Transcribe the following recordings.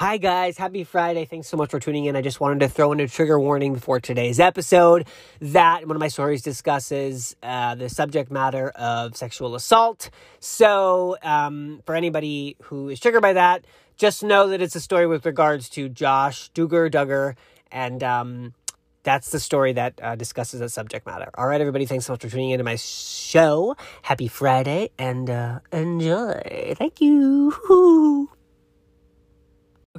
Hi, guys. Happy Friday. Thanks so much for tuning in. I just wanted to throw in a trigger warning before today's episode that one of my stories discusses uh, the subject matter of sexual assault. So, um, for anybody who is triggered by that, just know that it's a story with regards to Josh Duggar, Duggar, and um, that's the story that uh, discusses that subject matter. All right, everybody. Thanks so much for tuning into my show. Happy Friday and uh, enjoy. Thank you.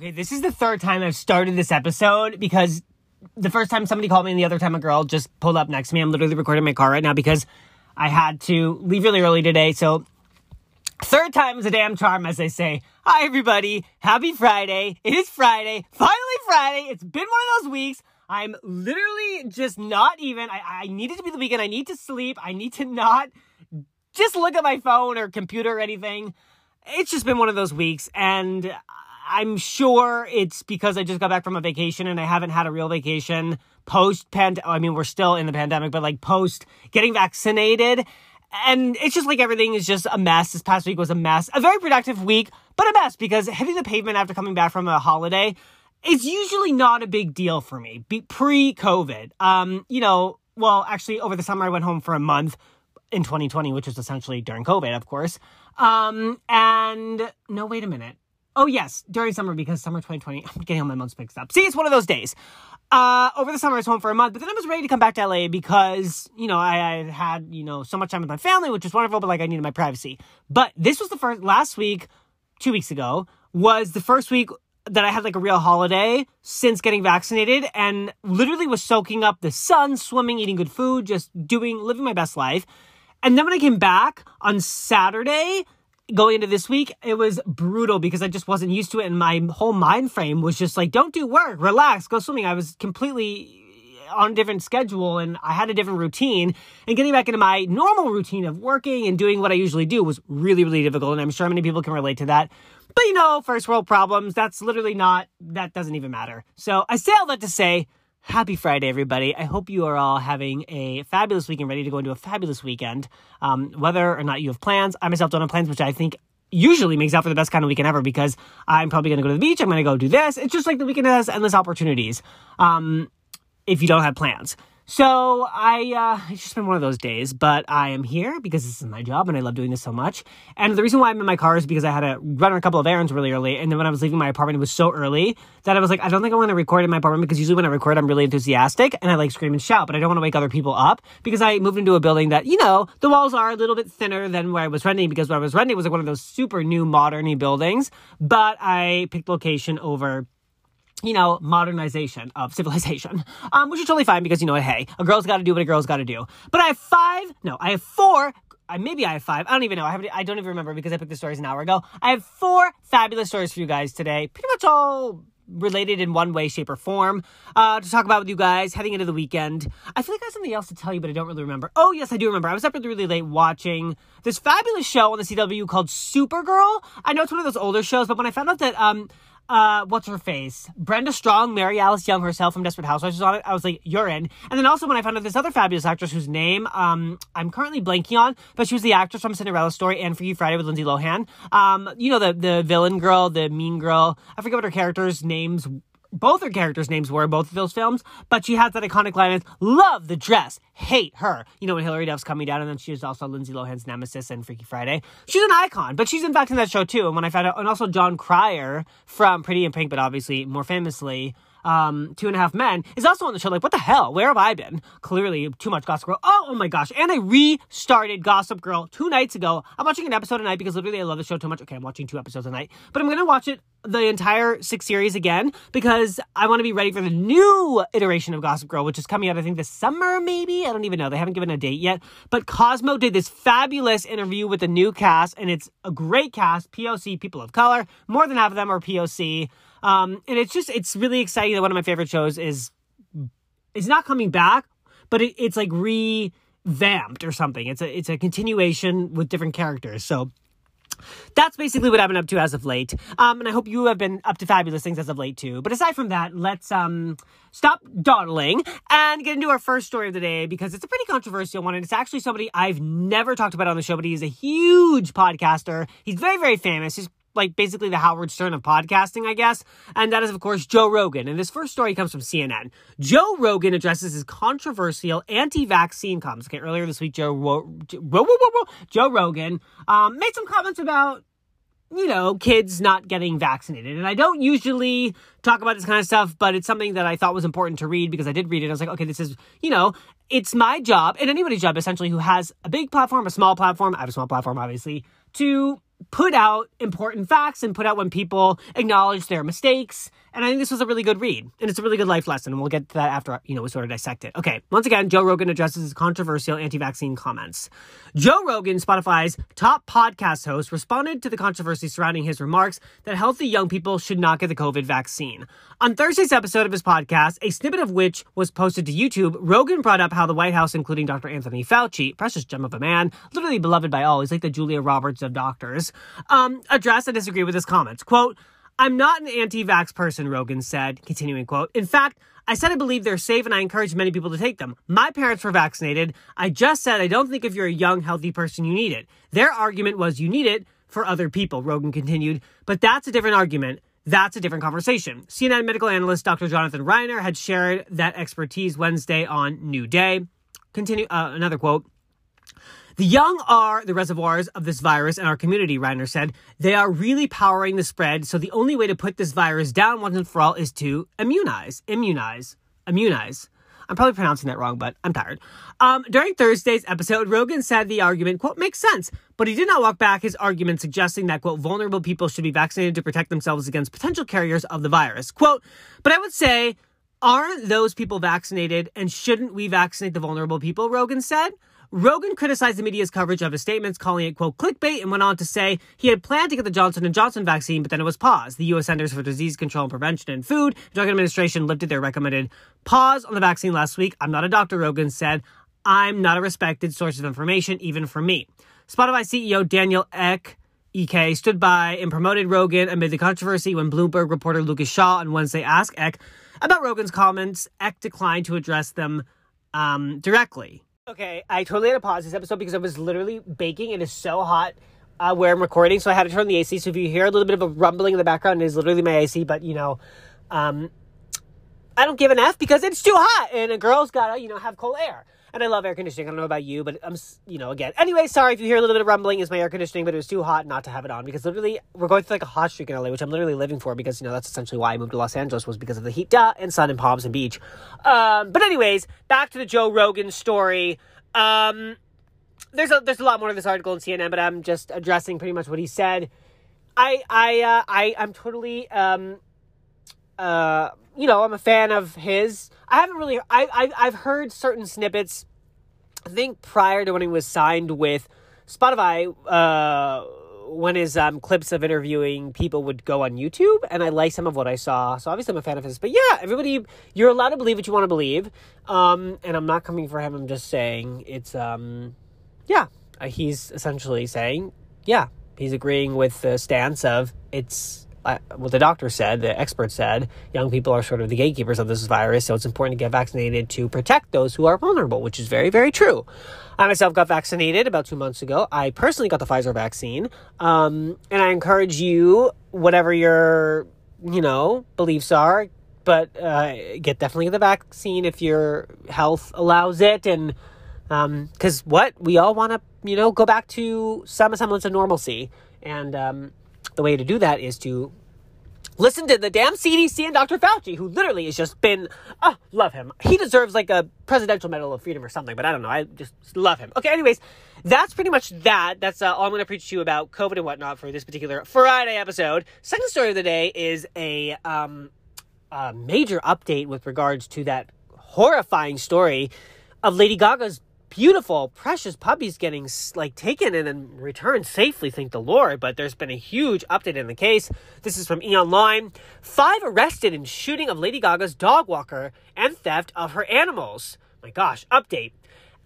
Okay, this is the third time I've started this episode because the first time somebody called me and the other time a girl just pulled up next to me. I'm literally recording my car right now because I had to leave really early today. So, third time is a damn charm, as they say. Hi, everybody. Happy Friday. It is Friday. Finally, Friday. It's been one of those weeks. I'm literally just not even. I, I need to be the weekend. I need to sleep. I need to not just look at my phone or computer or anything. It's just been one of those weeks. And I'm sure it's because I just got back from a vacation and I haven't had a real vacation post pand. I mean, we're still in the pandemic, but like post getting vaccinated. And it's just like everything is just a mess. This past week was a mess. A very productive week, but a mess because hitting the pavement after coming back from a holiday is usually not a big deal for me pre COVID. Um, you know, well, actually, over the summer, I went home for a month in 2020, which was essentially during COVID, of course. Um, and no, wait a minute. Oh, yes, during summer because summer 2020, I'm getting all my months mixed up. See, it's one of those days. Uh, over the summer, I was home for a month, but then I was ready to come back to LA because, you know, I, I had, you know, so much time with my family, which was wonderful, but like I needed my privacy. But this was the first, last week, two weeks ago, was the first week that I had like a real holiday since getting vaccinated and literally was soaking up the sun, swimming, eating good food, just doing, living my best life. And then when I came back on Saturday, going into this week, it was brutal because I just wasn't used to it. And my whole mind frame was just like, don't do work, relax, go swimming. I was completely on a different schedule and I had a different routine. And getting back into my normal routine of working and doing what I usually do was really, really difficult. And I'm sure many people can relate to that. But you know, first world problems, that's literally not, that doesn't even matter. So I say all that to say, Happy Friday, everybody. I hope you are all having a fabulous weekend, ready to go into a fabulous weekend. Um, whether or not you have plans, I myself don't have plans, which I think usually makes out for the best kind of weekend ever because I'm probably going to go to the beach. I'm going to go do this. It's just like the weekend has endless opportunities. Um, if you don't have plans. So I, uh, it's just been one of those days, but I am here because this is my job and I love doing this so much. And the reason why I'm in my car is because I had to run a couple of errands really early. And then when I was leaving my apartment, it was so early that I was like, I don't think I want to record in my apartment because usually when I record, I'm really enthusiastic and I like scream and shout, but I don't want to wake other people up because I moved into a building that, you know, the walls are a little bit thinner than where I was renting because where I was renting was like one of those super new moderny buildings, but I picked location over you know, modernization of civilization, um, which is totally fine because, you know, hey, a girl's got to do what a girl's got to do. But I have five, no, I have four I, maybe I have five. I don't even know. I have I don't even remember because I picked the stories an hour ago. I have four fabulous stories for you guys today. Pretty much all related in one way, shape, or form uh, to talk about with you guys heading into the weekend. I feel like I have something else to tell you, but I don't really remember. Oh, yes, I do remember. I was up really, really late watching this fabulous show on the CW called Supergirl. I know it's one of those older shows, but when I found out that um, uh, what's her face? Brenda Strong, Mary Alice Young herself from Desperate Housewives was on it. I was like, you're in. And then also when I found out this other fabulous actress whose name um, I'm currently blanking on, but she was the actress from Cinderella Story and Freaky Friday with Lindsay Lohan. Um, you know the the villain girl, the mean girl. I forget what her character's names both her characters' names were in both of those films, but she has that iconic line of love the dress, hate her. You know, when Hilary Duff's coming down, and then she is also Lindsay Lohan's nemesis in Freaky Friday. She's an icon, but she's in fact in that show too. And when I found out, and also Jon Cryer from Pretty in Pink, but obviously more famously, um, Two and a Half Men, is also on the show. Like, what the hell? Where have I been? Clearly, too much Gossip Girl. Oh, oh my gosh. And I restarted Gossip Girl two nights ago. I'm watching an episode a night because literally I love the show too much. Okay, I'm watching two episodes a night, but I'm going to watch it the entire six series again because I want to be ready for the new iteration of Gossip Girl, which is coming out, I think, this summer, maybe. I don't even know. They haven't given a date yet. But Cosmo did this fabulous interview with the new cast, and it's a great cast POC, people of color. More than half of them are POC. Um, and it's just, it's really exciting that one of my favorite shows is, is not coming back, but it, it's like revamped or something. It's a, it's a continuation with different characters. So, that's basically what I've been up to as of late. Um, and I hope you have been up to fabulous things as of late too. But aside from that, let's um stop dawdling and get into our first story of the day because it's a pretty controversial one. And it's actually somebody I've never talked about on the show, but he's a huge podcaster. He's very, very famous. He's like basically the Howard Stern of podcasting, I guess. And that is, of course, Joe Rogan. And this first story comes from CNN. Joe Rogan addresses his controversial anti-vaccine comments. Okay, earlier this week, Joe Ro- Ro- Ro- Joe Rogan um, made some comments about you know, kids not getting vaccinated. And I don't usually talk about this kind of stuff, but it's something that I thought was important to read because I did read it. I was like, okay, this is, you know, it's my job and anybody's job essentially who has a big platform, a small platform, I have a small platform, obviously, to put out important facts and put out when people acknowledge their mistakes. And I think this was a really good read. And it's a really good life lesson. And we'll get to that after, you know, we sort of dissect it. Okay. Once again, Joe Rogan addresses his controversial anti-vaccine comments. Joe Rogan, Spotify's top podcast host, responded to the controversy surrounding his remarks that healthy young people should not get the COVID vaccine. On Thursday's episode of his podcast, a snippet of which was posted to YouTube, Rogan brought up how the White House, including Dr. Anthony Fauci, precious gem of a man, literally beloved by all, he's like the Julia Roberts of doctors, um, addressed and disagree with his comments. Quote, I'm not an anti-vax person, Rogan said, continuing quote. In fact, I said I believe they're safe and I encourage many people to take them. My parents were vaccinated. I just said I don't think if you're a young, healthy person, you need it. Their argument was you need it for other people, Rogan continued. But that's a different argument. That's a different conversation. CNN medical analyst Dr. Jonathan Reiner had shared that expertise Wednesday on New Day. Continue, uh, another quote. The young are the reservoirs of this virus in our community, Reiner said. They are really powering the spread, so the only way to put this virus down once and for all is to immunize, immunize, immunize. I'm probably pronouncing that wrong, but I'm tired. Um, during Thursday's episode, Rogan said the argument, quote, makes sense, but he did not walk back his argument suggesting that, quote, vulnerable people should be vaccinated to protect themselves against potential carriers of the virus. Quote, but I would say, aren't those people vaccinated and shouldn't we vaccinate the vulnerable people? Rogan said. Rogan criticized the media's coverage of his statements, calling it, quote, clickbait, and went on to say he had planned to get the Johnson & Johnson vaccine, but then it was paused. The U.S. Centers for Disease Control and Prevention and Food and Drug Administration lifted their recommended pause on the vaccine last week. I'm not a doctor, Rogan said. I'm not a respected source of information, even for me. Spotify CEO Daniel Ek EK stood by and promoted Rogan amid the controversy when Bloomberg reporter Lucas Shaw on Wednesday asked Ek about Rogan's comments. Ek declined to address them um, directly. Okay, I totally had to pause this episode because I was literally baking. And It is so hot uh, where I'm recording, so I had to turn the AC. So if you hear a little bit of a rumbling in the background, it is literally my AC. But you know, um, I don't give an F because it's too hot, and a girl's gotta you know have cold air. And I love air conditioning. I don't know about you, but I'm, you know, again. Anyway, sorry if you hear a little bit of rumbling. It's my air conditioning, but it was too hot not to have it on because literally we're going through like a hot streak in LA, which I'm literally living for because, you know, that's essentially why I moved to Los Angeles was because of the heat, duh, and sun and palms and beach. Um, but anyways, back to the Joe Rogan story. Um, there's a, there's a lot more to this article in CNN, but I'm just addressing pretty much what he said. I, I, uh, I, I'm totally, um, uh, you know, I'm a fan of his. I haven't really, I, I, I've heard certain snippets. I think prior to when he was signed with Spotify, uh, when his um, clips of interviewing people would go on YouTube, and I like some of what I saw. So obviously, I'm a fan of his. But yeah, everybody, you're allowed to believe what you want to believe. Um, and I'm not coming for him. I'm just saying it's, um, yeah, uh, he's essentially saying, yeah, he's agreeing with the stance of it's what the doctor said, the expert said, young people are sort of the gatekeepers of this virus, so it's important to get vaccinated to protect those who are vulnerable, which is very, very true. I myself got vaccinated about two months ago. I personally got the Pfizer vaccine, um, and I encourage you, whatever your, you know, beliefs are, but uh, get definitely the vaccine if your health allows it, and because um, what we all want to, you know, go back to some semblance of normalcy, and um, the way to do that is to listen to the damn CDC and Dr. Fauci, who literally has just been, oh, love him. He deserves like a Presidential Medal of Freedom or something, but I don't know. I just love him. Okay, anyways, that's pretty much that. That's uh, all I'm going to preach to you about COVID and whatnot for this particular Friday episode. Second story of the day is a, um, a major update with regards to that horrifying story of Lady Gaga's beautiful, precious puppies getting like taken and then returned safely, thank the Lord. But there's been a huge update in the case. This is from E Online. Five arrested in shooting of Lady Gaga's dog walker and theft of her animals. My gosh, update.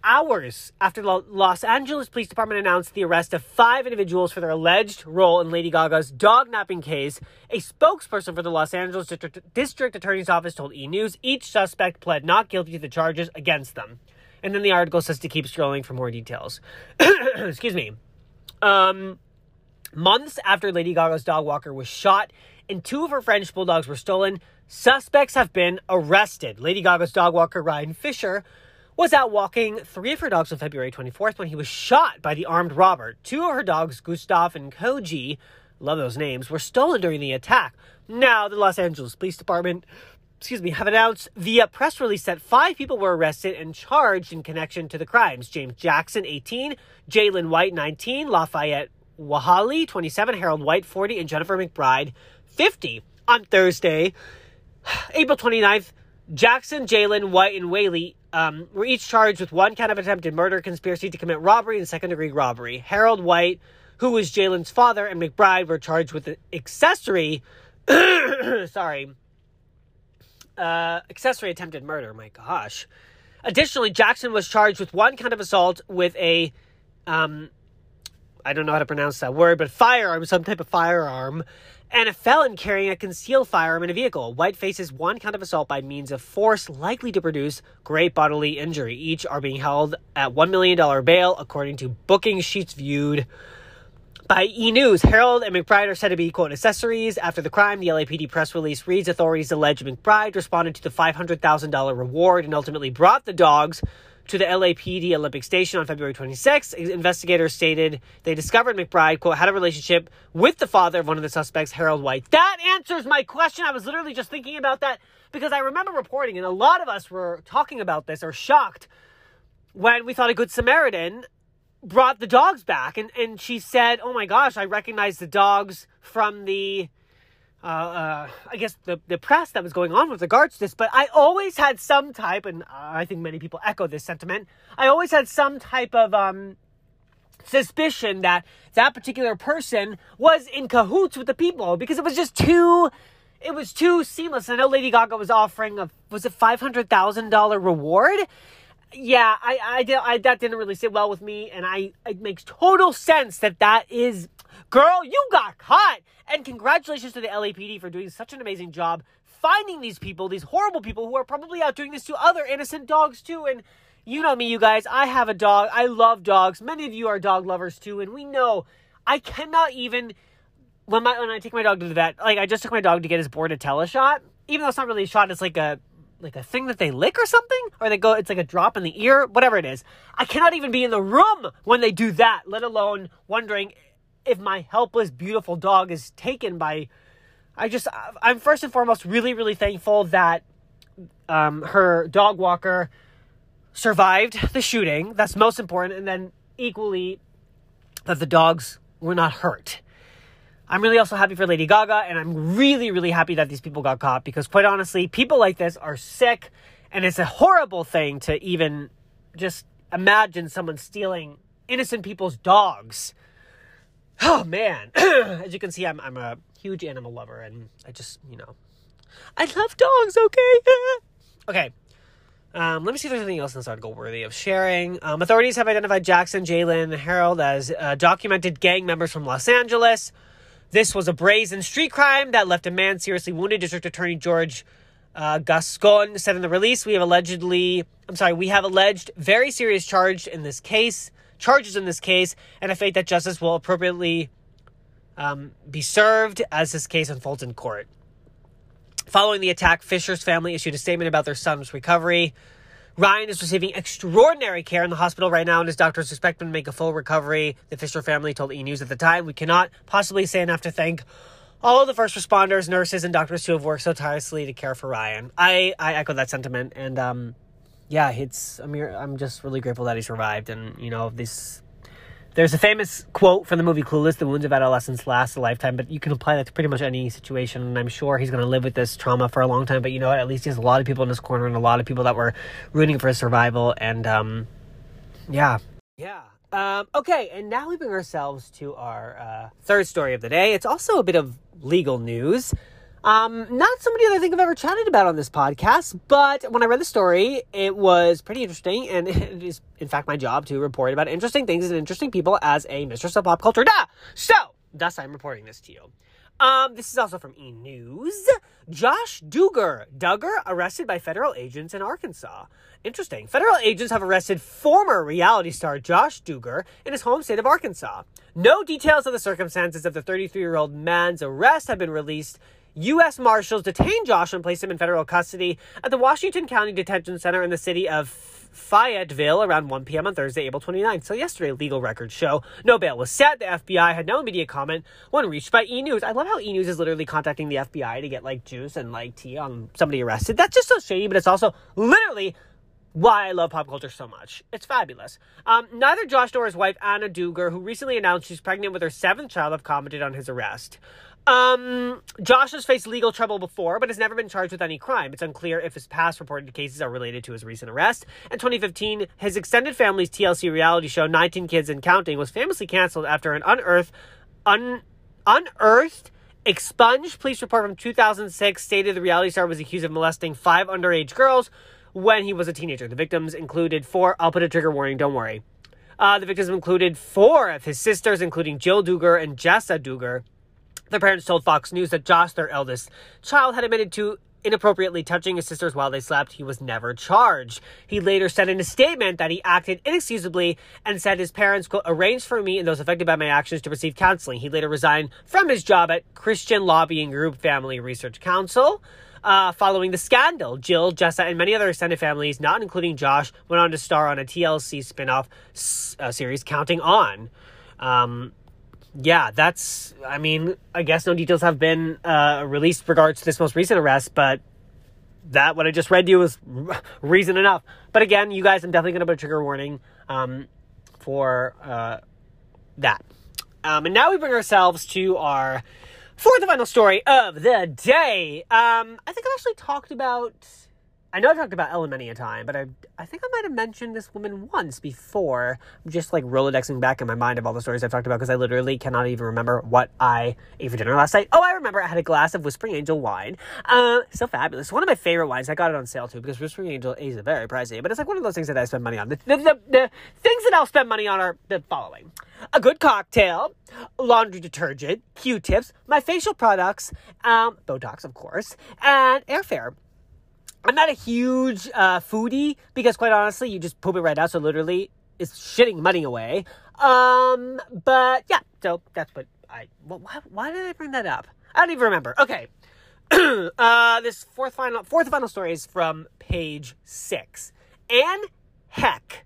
Hours after the Los Angeles Police Department announced the arrest of five individuals for their alleged role in Lady Gaga's dog napping case, a spokesperson for the Los Angeles District, District Attorney's Office told E! News each suspect pled not guilty to the charges against them. And then the article says to keep scrolling for more details. Excuse me. Um, Months after Lady Gaga's dog walker was shot and two of her French bulldogs were stolen, suspects have been arrested. Lady Gaga's dog walker, Ryan Fisher, was out walking three of her dogs on February 24th when he was shot by the armed robber. Two of her dogs, Gustav and Koji, love those names, were stolen during the attack. Now, the Los Angeles Police Department, excuse me, have announced via press release that five people were arrested and charged in connection to the crimes. James Jackson, 18, Jalen White, 19, Lafayette Whaley, 27, Harold White, 40, and Jennifer McBride, 50. On Thursday, April 29th, Jackson, Jalen, White, and Whaley um, were each charged with one count of attempted murder, conspiracy to commit robbery, and second degree robbery. Harold White, who was Jalen's father, and McBride were charged with accessory. sorry. Uh, accessory attempted murder. My gosh. Additionally, Jackson was charged with one count of assault with a, um, I don't know how to pronounce that word, but firearm, some type of firearm, and a felon carrying a concealed firearm in a vehicle. White faces one count of assault by means of force likely to produce great bodily injury. Each are being held at $1 million bail, according to booking sheets viewed by E! News. Harold and McBride are said to be, quote, accessories. After the crime, the LAPD press release reads authorities allege McBride responded to the $500,000 reward and ultimately brought the dogs to the LAPD Olympic Station on February 26. Investigators stated they discovered McBride, quote, had a relationship with the father of one of the suspects, Harold White. That answers my question. I was literally just thinking about that because I remember reporting, and a lot of us were talking about this or shocked when we thought a Good Samaritan brought the dogs back. And, and she said, oh my gosh, I recognize the dogs from the uh, uh, I guess the the press that was going on with regards to this, but I always had some type, and I think many people echo this sentiment. I always had some type of um, suspicion that that particular person was in cahoots with the people because it was just too it was too seamless. I know Lady Gaga was offering a was it five hundred thousand dollar reward. Yeah, I I, did, I that didn't really sit well with me, and I it makes total sense that that is Girl, you got caught. And congratulations to the LAPD for doing such an amazing job finding these people, these horrible people who are probably out doing this to other innocent dogs too. And you know me, you guys, I have a dog. I love dogs. Many of you are dog lovers too. And we know I cannot even, when, my, when I take my dog to the vet, like I just took my dog to get his Bordetella shot. Even though it's not really a shot, it's like a like a thing that they lick or something or they go it's like a drop in the ear whatever it is i cannot even be in the room when they do that let alone wondering if my helpless, beautiful dog is taken by. I just, I'm first and foremost really, really thankful that um, her dog walker survived the shooting. That's most important. And then equally, that the dogs were not hurt. I'm really also happy for Lady Gaga, and I'm really, really happy that these people got caught because, quite honestly, people like this are sick, and it's a horrible thing to even just imagine someone stealing innocent people's dogs. Oh man, as you can see, I'm I'm a huge animal lover, and I just you know, I love dogs. Okay, okay. Um, let me see if there's anything else in this article worthy of sharing. Um, authorities have identified Jackson, Jalen, and Harold as uh, documented gang members from Los Angeles. This was a brazen street crime that left a man seriously wounded. District Attorney George uh, Gascon said in the release, "We have allegedly, I'm sorry, we have alleged very serious charge in this case." charges in this case and a faith that justice will appropriately um, be served as this case unfolds in court. Following the attack, Fisher's family issued a statement about their son's recovery. Ryan is receiving extraordinary care in the hospital right now, and his doctors expect him to make a full recovery. The Fisher family told E! News at the time, We cannot possibly say enough to thank all of the first responders, nurses, and doctors who have worked so tirelessly to care for Ryan. I, I echo that sentiment, and um, yeah, it's I'm I'm just really grateful that he survived, and you know this. There's a famous quote from the movie Clueless: "The wounds of adolescence last a lifetime," but you can apply that to pretty much any situation. And I'm sure he's going to live with this trauma for a long time. But you know what? At least he has a lot of people in his corner and a lot of people that were rooting for his survival. And um, yeah, yeah. Um, okay, and now we bring ourselves to our uh, third story of the day. It's also a bit of legal news. Um, not somebody that I think I've ever chatted about on this podcast, but when I read the story, it was pretty interesting, and it is, in fact, my job to report about interesting things and interesting people as a mistress of pop culture. Da! So, thus I'm reporting this to you. Um, this is also from E! News. Josh Duggar, Duggar arrested by federal agents in Arkansas. Interesting. Federal agents have arrested former reality star Josh Duggar in his home state of Arkansas. No details of the circumstances of the 33 year old man's arrest have been released. U.S. Marshals detained Josh and placed him in federal custody at the Washington County Detention Center in the city of Fayetteville around 1 p.m. on Thursday, April 29th. So yesterday, legal records show no bail was set. The FBI had no immediate comment when reached by E! News. I love how E! News is literally contacting the FBI to get like juice and like tea on somebody arrested. That's just so shady, but it's also literally why I love pop culture so much. It's fabulous. Um, neither Josh nor his wife, Anna Duggar, who recently announced she's pregnant with her seventh child, have commented on his arrest. Um, Josh has faced legal trouble before, but has never been charged with any crime. It's unclear if his past reported cases are related to his recent arrest. In 2015, his extended family's TLC reality show, 19 Kids and Counting, was famously canceled after an unearthed, un, unearthed, expunged police report from 2006 stated the reality star was accused of molesting five underage girls when he was a teenager. The victims included four, I'll put a trigger warning, don't worry. Uh, the victims included four of his sisters, including Jill Duggar and Jessa Duggar. Their parents told Fox News that Josh, their eldest child, had admitted to inappropriately touching his sisters while they slept. He was never charged. He later said in a statement that he acted inexcusably and said his parents, quote, arranged for me and those affected by my actions to receive counseling. He later resigned from his job at Christian lobbying group Family Research Council. Uh, following the scandal, Jill, Jessa, and many other extended families, not including Josh, went on to star on a TLC spin off uh, series, Counting On. Um, yeah, that's, I mean, I guess no details have been uh, released regards to this most recent arrest, but that, what I just read to you is reason enough. But again, you guys, I'm definitely going to put a trigger warning um, for uh, that. Um, and now we bring ourselves to our fourth and final story of the day. Um, I think I've actually talked about I know I've talked about Ellen many a time, but I I think I might have mentioned this woman once before. I'm just like rolodexing back in my mind of all the stories I've talked about because I literally cannot even remember what I ate for dinner last night. Oh, I remember I had a glass of Whispering Angel wine. Uh, so fabulous. One of my favorite wines. I got it on sale too because Whispering Angel is very pricey, but it's like one of those things that I spend money on. The, the, the, the things that I'll spend money on are the following a good cocktail, laundry detergent, Q-tips, my facial products, um, Botox, of course, and airfare. I'm not a huge uh, foodie because, quite honestly, you just poop it right out. So literally, it's shitting money away. Um, but yeah, so that's what I. Well, why, why did I bring that up? I don't even remember. Okay. uh, this fourth final fourth final story is from page six. Anne Heck,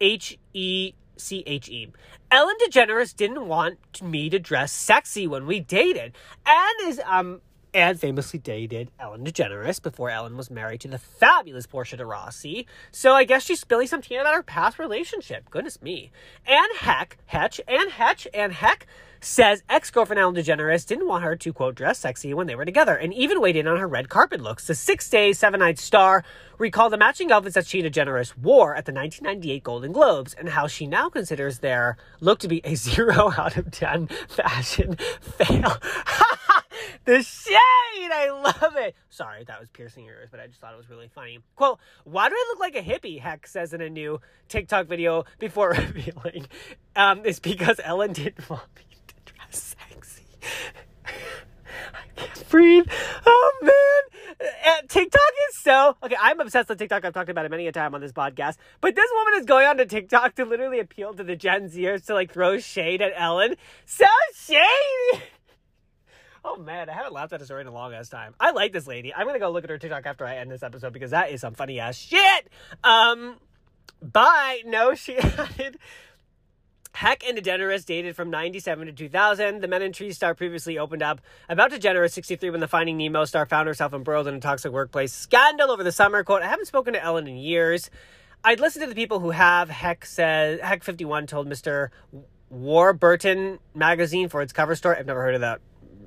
H E C H E. Ellen DeGeneres didn't want me to dress sexy when we dated. Anne is um and famously dated Ellen DeGeneres before Ellen was married to the fabulous Portia de Rossi. So I guess she's spilling some tea about her past relationship. Goodness me. Anne Heck, Hetch, Anne Hetch, Anne Heck says ex-girlfriend Ellen DeGeneres didn't want her to, quote, dress sexy when they were together and even weighed in on her red carpet looks. The six-day, seven-night star recalled the matching outfits that she and DeGeneres wore at the 1998 Golden Globes and how she now considers their look to be a zero out of 10 fashion fail. the shade! I love it. Sorry, that was piercing your ears, but I just thought it was really funny. Quote, why do I look like a hippie? Heck says in a new TikTok video before revealing. Um, it's because Ellen didn't want me to dress sexy. I can't breathe. Oh man. Uh, TikTok is so okay. I'm obsessed with TikTok. I've talked about it many a time on this podcast. But this woman is going on to TikTok to literally appeal to the Gen Zers to like throw shade at Ellen. So shady. Oh man, I haven't laughed at a story in a long ass time. I like this lady. I'm gonna go look at her TikTok after I end this episode because that is some funny ass shit. Um, bye. No, she added. Heck and DeGeneres dated from 97 to 2000. The Men in Trees star previously opened up about DeGeneres 63 when the Finding Nemo star found herself embroiled in a toxic workplace scandal over the summer. Quote, I haven't spoken to Ellen in years. I'd listen to the people who have. Heck says, Heck 51 told Mr. Warburton magazine for its cover story. I've never heard of that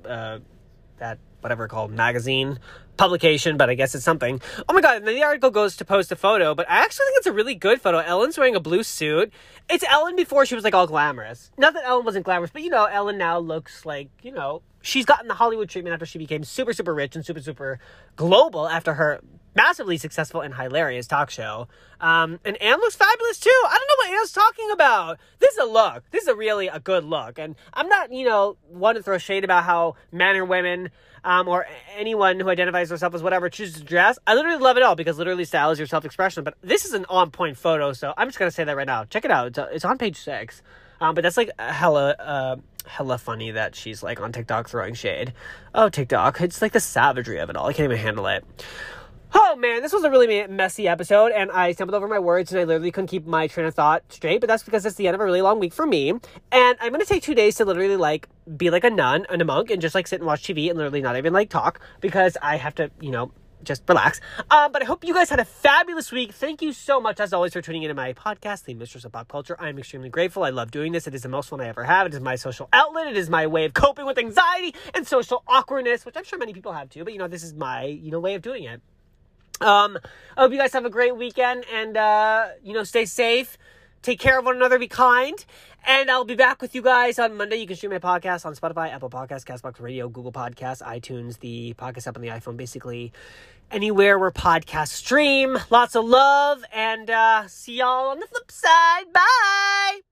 uh, that whatever called magazine publication, but I guess it's something. Oh my god, and then the article goes to post a photo, but I actually think it's a really good photo. Ellen's wearing a blue suit. It's Ellen before she was like all glamorous. Not that Ellen wasn't glamorous, but you know, Ellen now looks like, you know, she's gotten the Hollywood treatment after she became super, super rich and super, super global after her massively successful and hilarious talk show. Um, and Anne looks fabulous too. I don't know what Anne's talking about. This is a look. This is a really a good look. And I'm not, you know, one to throw shade about how men or women um, or anyone who identifies herself as whatever chooses to dress. I literally love it all because literally style is your self expression. But this is an on point photo, so I'm just gonna say that right now. Check it out. It's, on page six. Um, but that's like hella, uh, hella funny that she's like on TikTok throwing shade. Oh, TikTok. It's like the savagery of it all. I can't even handle it. Oh man, this was a really messy episode, and I stumbled over my words, and I literally couldn't keep my train of thought straight. But that's because it's the end of a really long week for me, and I'm gonna take two days to literally like be like a nun and a monk, and just like sit and watch TV and literally not even like talk because I have to, you know, just relax. Um, but I hope you guys had a fabulous week. Thank you so much, as always, for tuning into my podcast, The Mistress of Pop Culture. I am extremely grateful. I love doing this. It is the most fun I ever have. It is my social outlet. It is my way of coping with anxiety and social awkwardness, which I'm sure many people have too. But you know, this is my you know way of doing it. Um, I hope you guys have a great weekend and, uh, you know, stay safe. Take care of one another. Be kind. And I'll be back with you guys on Monday. You can stream my podcast on Spotify, Apple Podcasts, Castbox Radio, Google Podcasts, iTunes, the podcast app on the iPhone, basically anywhere where podcasts stream. Lots of love and uh, see y'all on the flip side. Bye.